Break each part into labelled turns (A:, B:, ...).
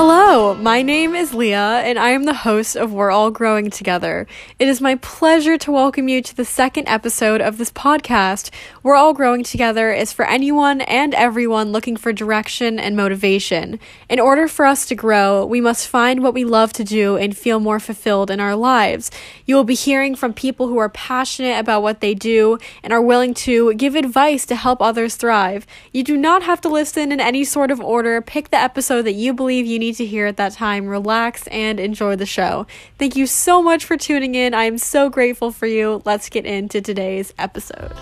A: Hello, my name is Leah, and I am the host of We're All Growing Together. It is my pleasure to welcome you to the second episode of this podcast. We're All Growing Together is for anyone and everyone looking for direction and motivation. In order for us to grow, we must find what we love to do and feel more fulfilled in our lives. You will be hearing from people who are passionate about what they do and are willing to give advice to help others thrive. You do not have to listen in any sort of order. Pick the episode that you believe you need to hear at that time. Relax and enjoy the show. Thank you so much for tuning in. I am so grateful for you. Let's get into today's episode.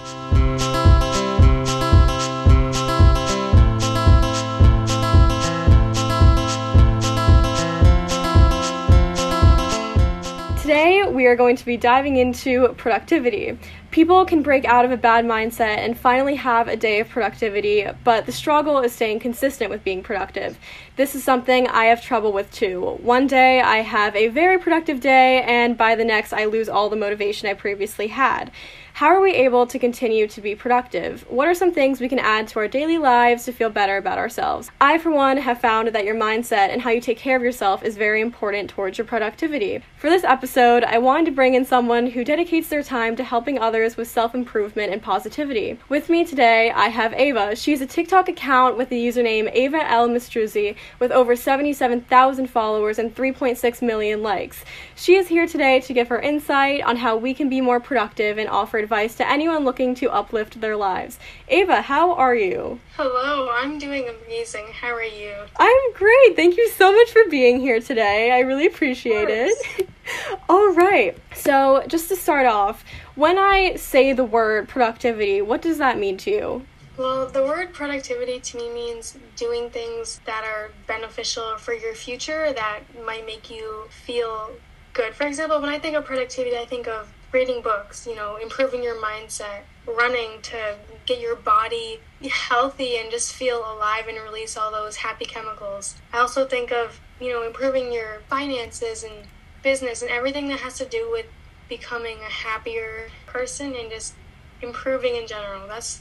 A: Today, we are going to be diving into productivity. People can break out of a bad mindset and finally have a day of productivity, but the struggle is staying consistent with being productive. This is something I have trouble with too. One day I have a very productive day, and by the next, I lose all the motivation I previously had. How are we able to continue to be productive? What are some things we can add to our daily lives to feel better about ourselves? I, for one, have found that your mindset and how you take care of yourself is very important towards your productivity. For this episode, I wanted to bring in someone who dedicates their time to helping others with self improvement and positivity. With me today, I have Ava. She's a TikTok account with the username Ava L. Mistruzzi with over 77,000 followers and 3.6 million likes. She is here today to give her insight on how we can be more productive and offer advice to anyone looking to uplift their lives. Ava, how are you?
B: Hello, I'm doing amazing. How are you?
A: I'm great. Thank you so much for being here today. I really appreciate it. All right. So, just to start off, when I say the word productivity, what does that mean to you?
B: Well, the word productivity to me means doing things that are beneficial for your future that might make you feel good. For example, when I think of productivity, I think of reading books, you know, improving your mindset, running to get your body healthy and just feel alive and release all those happy chemicals. I also think of, you know, improving your finances and business and everything that has to do with becoming a happier person and just improving in general. That's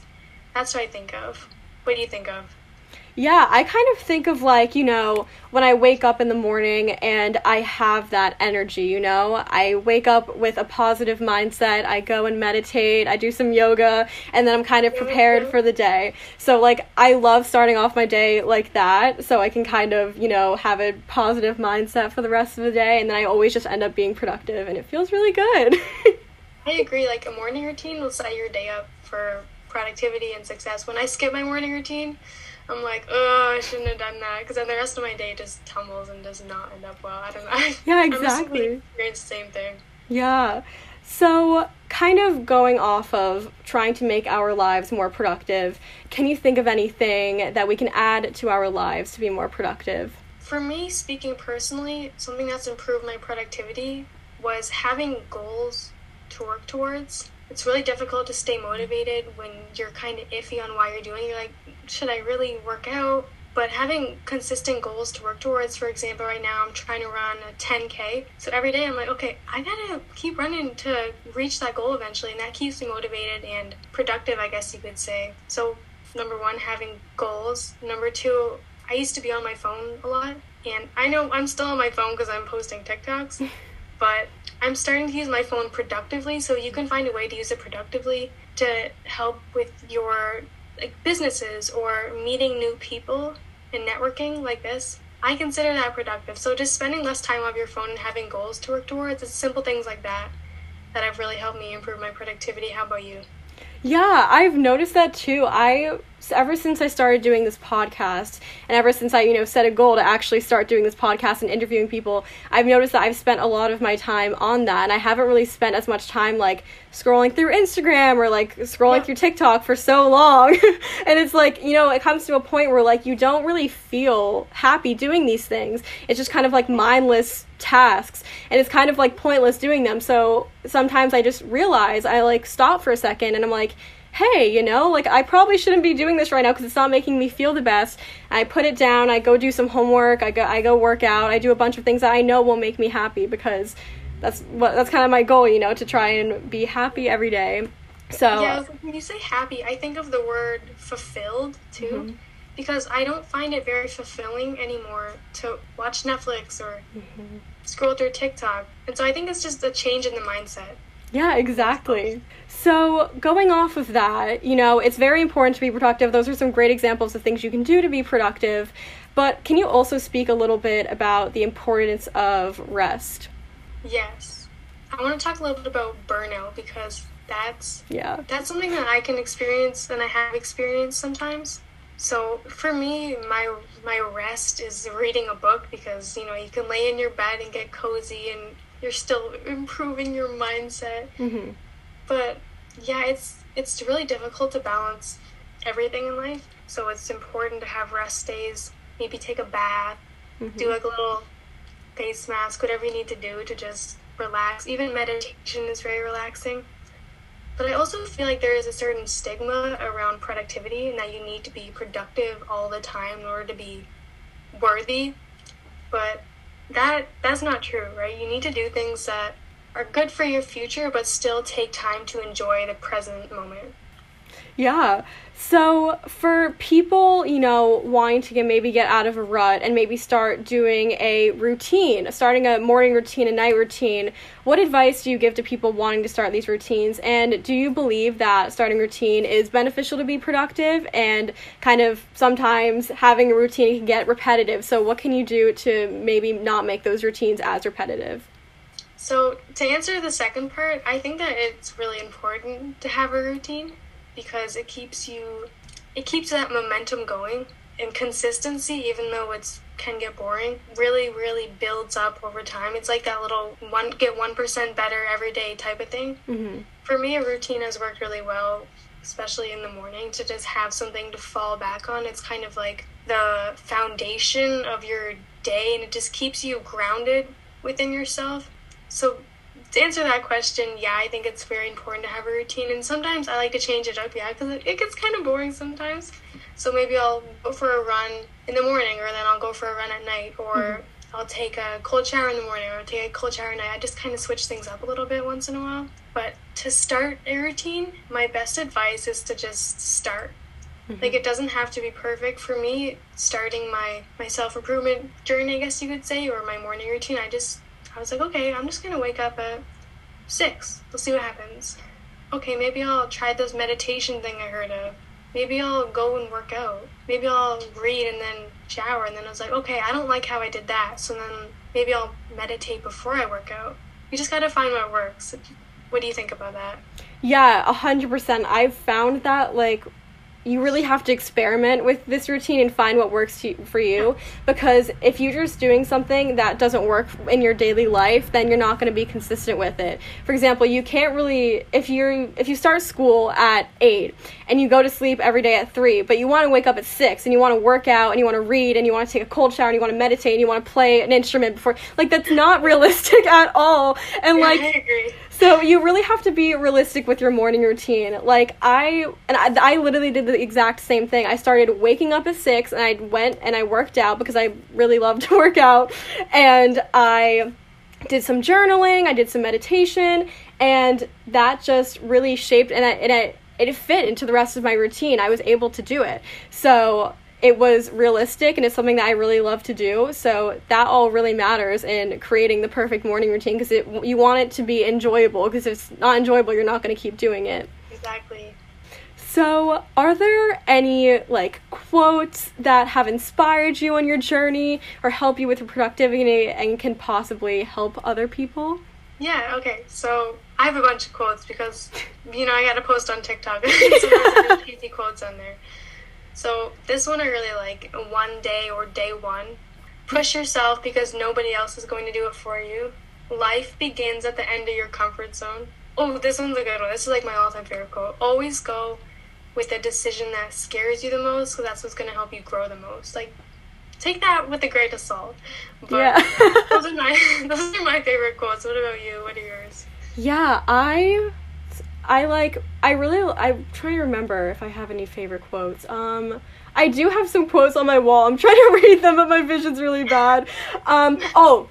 B: that's what I think of. What do you think of?
A: Yeah, I kind of think of like, you know, when I wake up in the morning and I have that energy, you know? I wake up with a positive mindset, I go and meditate, I do some yoga, and then I'm kind of prepared for the day. So, like, I love starting off my day like that, so I can kind of, you know, have a positive mindset for the rest of the day, and then I always just end up being productive, and it feels really good.
B: I agree. Like, a morning routine will set your day up for productivity and success. When I skip my morning routine, I'm like, oh, I shouldn't have done that because then the rest of my day just tumbles and does not end up well. I don't know.
A: Yeah, exactly.
B: The same thing.
A: Yeah. So, kind of going off of trying to make our lives more productive, can you think of anything that we can add to our lives to be more productive?
B: For me, speaking personally, something that's improved my productivity was having goals to work towards. It's really difficult to stay motivated when you're kind of iffy on why you're doing. It. You're like, should I really work out? But having consistent goals to work towards, for example, right now I'm trying to run a 10K. So every day I'm like, okay, I gotta keep running to reach that goal eventually. And that keeps me motivated and productive, I guess you could say. So, number one, having goals. Number two, I used to be on my phone a lot. And I know I'm still on my phone because I'm posting TikToks. but I'm starting to use my phone productively. So you can find a way to use it productively to help with your like businesses or meeting new people and networking like this, I consider that productive. So just spending less time on your phone and having goals to work towards, it's simple things like that that have really helped me improve my productivity. How about you?
A: Yeah, I've noticed that too. I ever since I started doing this podcast and ever since I, you know, set a goal to actually start doing this podcast and interviewing people, I've noticed that I've spent a lot of my time on that and I haven't really spent as much time like scrolling through Instagram or like scrolling yeah. through TikTok for so long. and it's like, you know, it comes to a point where like you don't really feel happy doing these things. It's just kind of like mindless tasks and it's kind of like pointless doing them. So sometimes I just realize I like stop for a second and I'm like, hey, you know, like I probably shouldn't be doing this right now because it's not making me feel the best. I put it down, I go do some homework, I go I go work out, I do a bunch of things that I know will make me happy because that's what that's kind of my goal, you know, to try and be happy every day. So
B: Yeah, when you say happy, I think of the word fulfilled too. Mm-hmm. because I don't find it very fulfilling anymore to watch Netflix or mm-hmm. scroll through TikTok. And so I think it's just a change in the mindset.
A: Yeah, exactly. So, going off of that, you know, it's very important to be productive. Those are some great examples of things you can do to be productive. But can you also speak a little bit about the importance of rest?
B: Yes. I want to talk a little bit about burnout because that's
A: yeah.
B: That's something that I can experience and I have experienced sometimes. So for me, my my rest is reading a book because you know you can lay in your bed and get cozy and you're still improving your mindset.
A: Mm-hmm.
B: But yeah, it's it's really difficult to balance everything in life. So it's important to have rest days. Maybe take a bath, mm-hmm. do like a little face mask, whatever you need to do to just relax. Even meditation is very relaxing. But I also feel like there is a certain stigma around productivity and that you need to be productive all the time in order to be worthy. But that that's not true, right? You need to do things that are good for your future but still take time to enjoy the present moment.
A: Yeah. So for people, you know, wanting to get, maybe get out of a rut and maybe start doing a routine, starting a morning routine, a night routine, what advice do you give to people wanting to start these routines? And do you believe that starting routine is beneficial to be productive and kind of sometimes having a routine can get repetitive? So what can you do to maybe not make those routines as repetitive?
B: So, to answer the second part, I think that it's really important to have a routine because it keeps you it keeps that momentum going. And consistency even though it's can get boring really really builds up over time. It's like that little one get 1% better every day type of thing.
A: Mm-hmm.
B: for me a routine has worked really well especially in the morning to just have something to fall back on. It's kind of like the foundation of your day and it just keeps you grounded within yourself. So to answer that question, yeah, I think it's very important to have a routine. And sometimes I like to change it up, yeah, because it, it, gets kind of boring sometimes. So maybe I'll go for a run in the morning, or then I'll go for a run at night, or mm-hmm. I'll take a cold shower in the morning, or I'll take a cold shower at night. I just kind of switch things up a little bit once in a while. But to start a routine, my best advice is to just start. Mm-hmm. Like it doesn't have to be perfect for me. Starting my my self improvement journey, I guess you could say, or my morning routine, I just I was like, okay, I'm just gonna wake up at six. We'll see what happens. Okay, maybe I'll try this meditation thing I heard of. Maybe I'll go and work out. Maybe I'll read and then shower. And then I was like, okay, I don't like how I did that. So then maybe I'll meditate before I work out. You just gotta find what works. What do you think about that?
A: Yeah, a hundred percent. I've found that like you really have to experiment with this routine and find what works to, for you. Because if you're just doing something that doesn't work in your daily life then you're not going to be consistent with it. For example you can't really if you're if you start school at 8 and you go to sleep every day at 3 but you want to wake up at 6 and you want to work out and you want to read and you want to take a cold shower and you want to meditate and you want to play an instrument before like that's not realistic at all. And
B: yeah,
A: like so you really have to be realistic with your morning routine. Like I and I, I literally did the exact same thing. I started waking up at 6 and I went and I worked out because I really love to work out and I did some journaling, I did some meditation and that just really shaped and I, and I it fit into the rest of my routine. I was able to do it. So it was realistic and it's something that I really love to do. So that all really matters in creating the perfect morning routine because you want it to be enjoyable because if it's not enjoyable, you're not going to keep doing it.
B: Exactly.
A: So, are there any like quotes that have inspired you on your journey or help you with your productivity and can possibly help other people?
B: Yeah, okay. So, I have a bunch of quotes because you know, I got to post on TikTok. so there's cheesy quotes on there. So this one I really like. One day or day one. Push yourself because nobody else is going to do it for you. Life begins at the end of your comfort zone. Oh, this one's a good one. This is like my all-time favorite quote. Always go with a decision that scares you the most because that's what's going to help you grow the most. Like, take that with a grain of salt. But yeah. those are my those are my favorite quotes. What about you? What are yours?
A: Yeah, I I like I really I'm trying to remember if I have any favorite quotes. Um I do have some quotes on my wall. I'm trying to read them but my vision's really bad. Um oh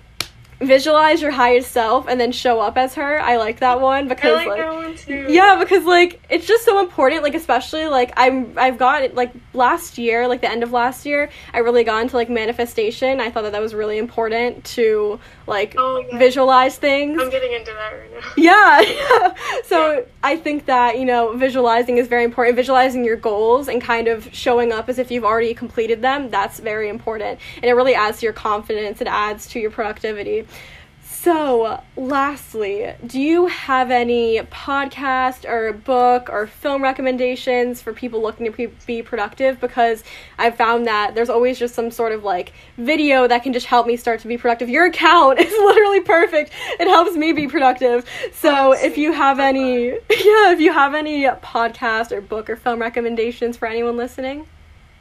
A: visualize your highest self and then show up as her. I like that one because
B: I like,
A: like
B: one too.
A: yeah, because like it's just so important. Like especially like I'm I've got like last year, like the end of last year, I really got into like manifestation. I thought that that was really important to like
B: Oh, yeah.
A: visualize things.
B: I'm getting into that right now.
A: Yeah, yeah. So I think that, you know, visualizing is very important. Visualizing your goals and kind of showing up as if you've already completed them, that's very important. And it really adds to your confidence, it adds to your productivity. So, lastly, do you have any podcast or book or film recommendations for people looking to be, be productive? Because I've found that there's always just some sort of like video that can just help me start to be productive. Your account is literally perfect. It helps me be productive. So, if you have any, yeah, if you have any podcast or book or film recommendations for anyone listening.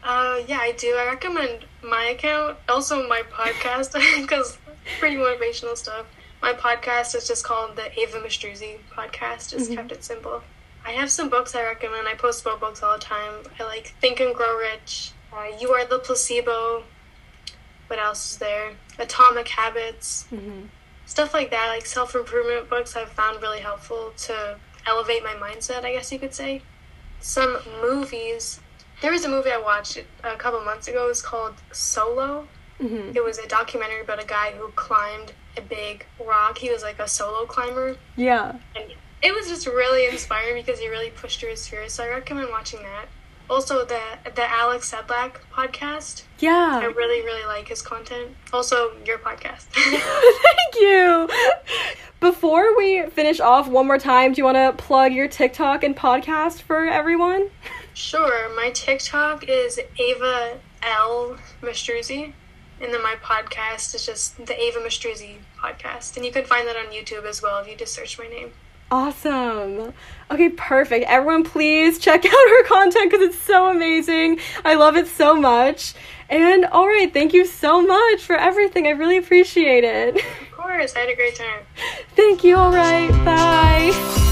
B: Uh, yeah, I do. I recommend my account, also my podcast, because pretty motivational stuff. My podcast is just called the Ava Mistruzzi podcast. Just kept it simple. I have some books I recommend. I post about books all the time. I like Think and Grow Rich. Uh, you Are the Placebo. What else is there? Atomic Habits. Stuff like that, like self improvement books, I've found really helpful to elevate my mindset. I guess you could say. Some movies. There was a movie I watched a couple months ago. It was called Solo.
A: Mm-hmm.
B: It was a documentary about a guy who climbed a big rock. He was like a solo climber.
A: Yeah.
B: And it was just really inspiring because he really pushed through his fears. So I recommend watching that. Also, the the Alex Sedlak podcast.
A: Yeah.
B: I really, really like his content. Also, your podcast.
A: Thank you. Before we finish off one more time, do you want to plug your TikTok and podcast for everyone?
B: sure. My TikTok is Ava L Mistruzzi. And then my podcast is just the Ava Mistruzzi podcast. And you can find that on YouTube as well if you just search my name.
A: Awesome. Okay, perfect. Everyone, please check out her content because it's so amazing. I love it so much. And all right, thank you so much for everything. I really appreciate it.
B: Of course, I had a great time.
A: thank you. All right, bye.